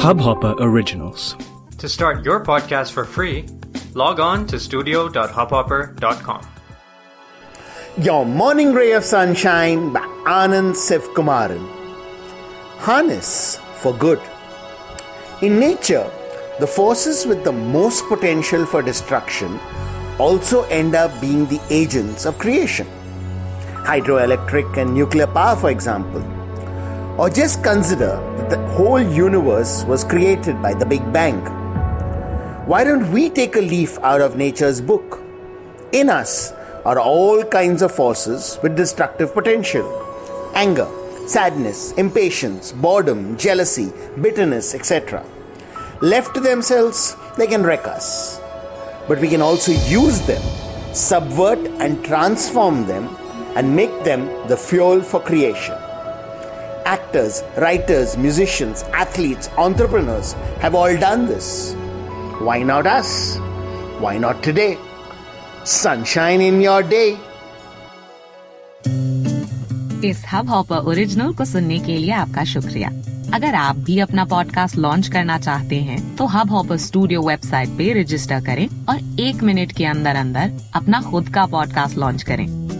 Hubhopper Originals. To start your podcast for free, log on to studio.hubhopper.com. Your Morning Ray of Sunshine by Anand Sivkumaran. Harness for good. In nature, the forces with the most potential for destruction also end up being the agents of creation. Hydroelectric and nuclear power, for example. Or just consider that the whole universe was created by the Big Bang. Why don't we take a leaf out of nature's book? In us are all kinds of forces with destructive potential anger, sadness, impatience, boredom, jealousy, bitterness, etc. Left to themselves, they can wreck us. But we can also use them, subvert and transform them, and make them the fuel for creation. Actors, writers, musicians, athletes, entrepreneurs have all done this. Why not us? Why not today? Sunshine in your day. इस hub hopper original को सुनने के लिए आपका शुक्रिया अगर आप भी अपना पॉडकास्ट लॉन्च करना चाहते हैं तो हब हॉपर स्टूडियो वेबसाइट पे रजिस्टर करें और एक मिनट के अंदर अंदर अपना खुद का पॉडकास्ट लॉन्च करें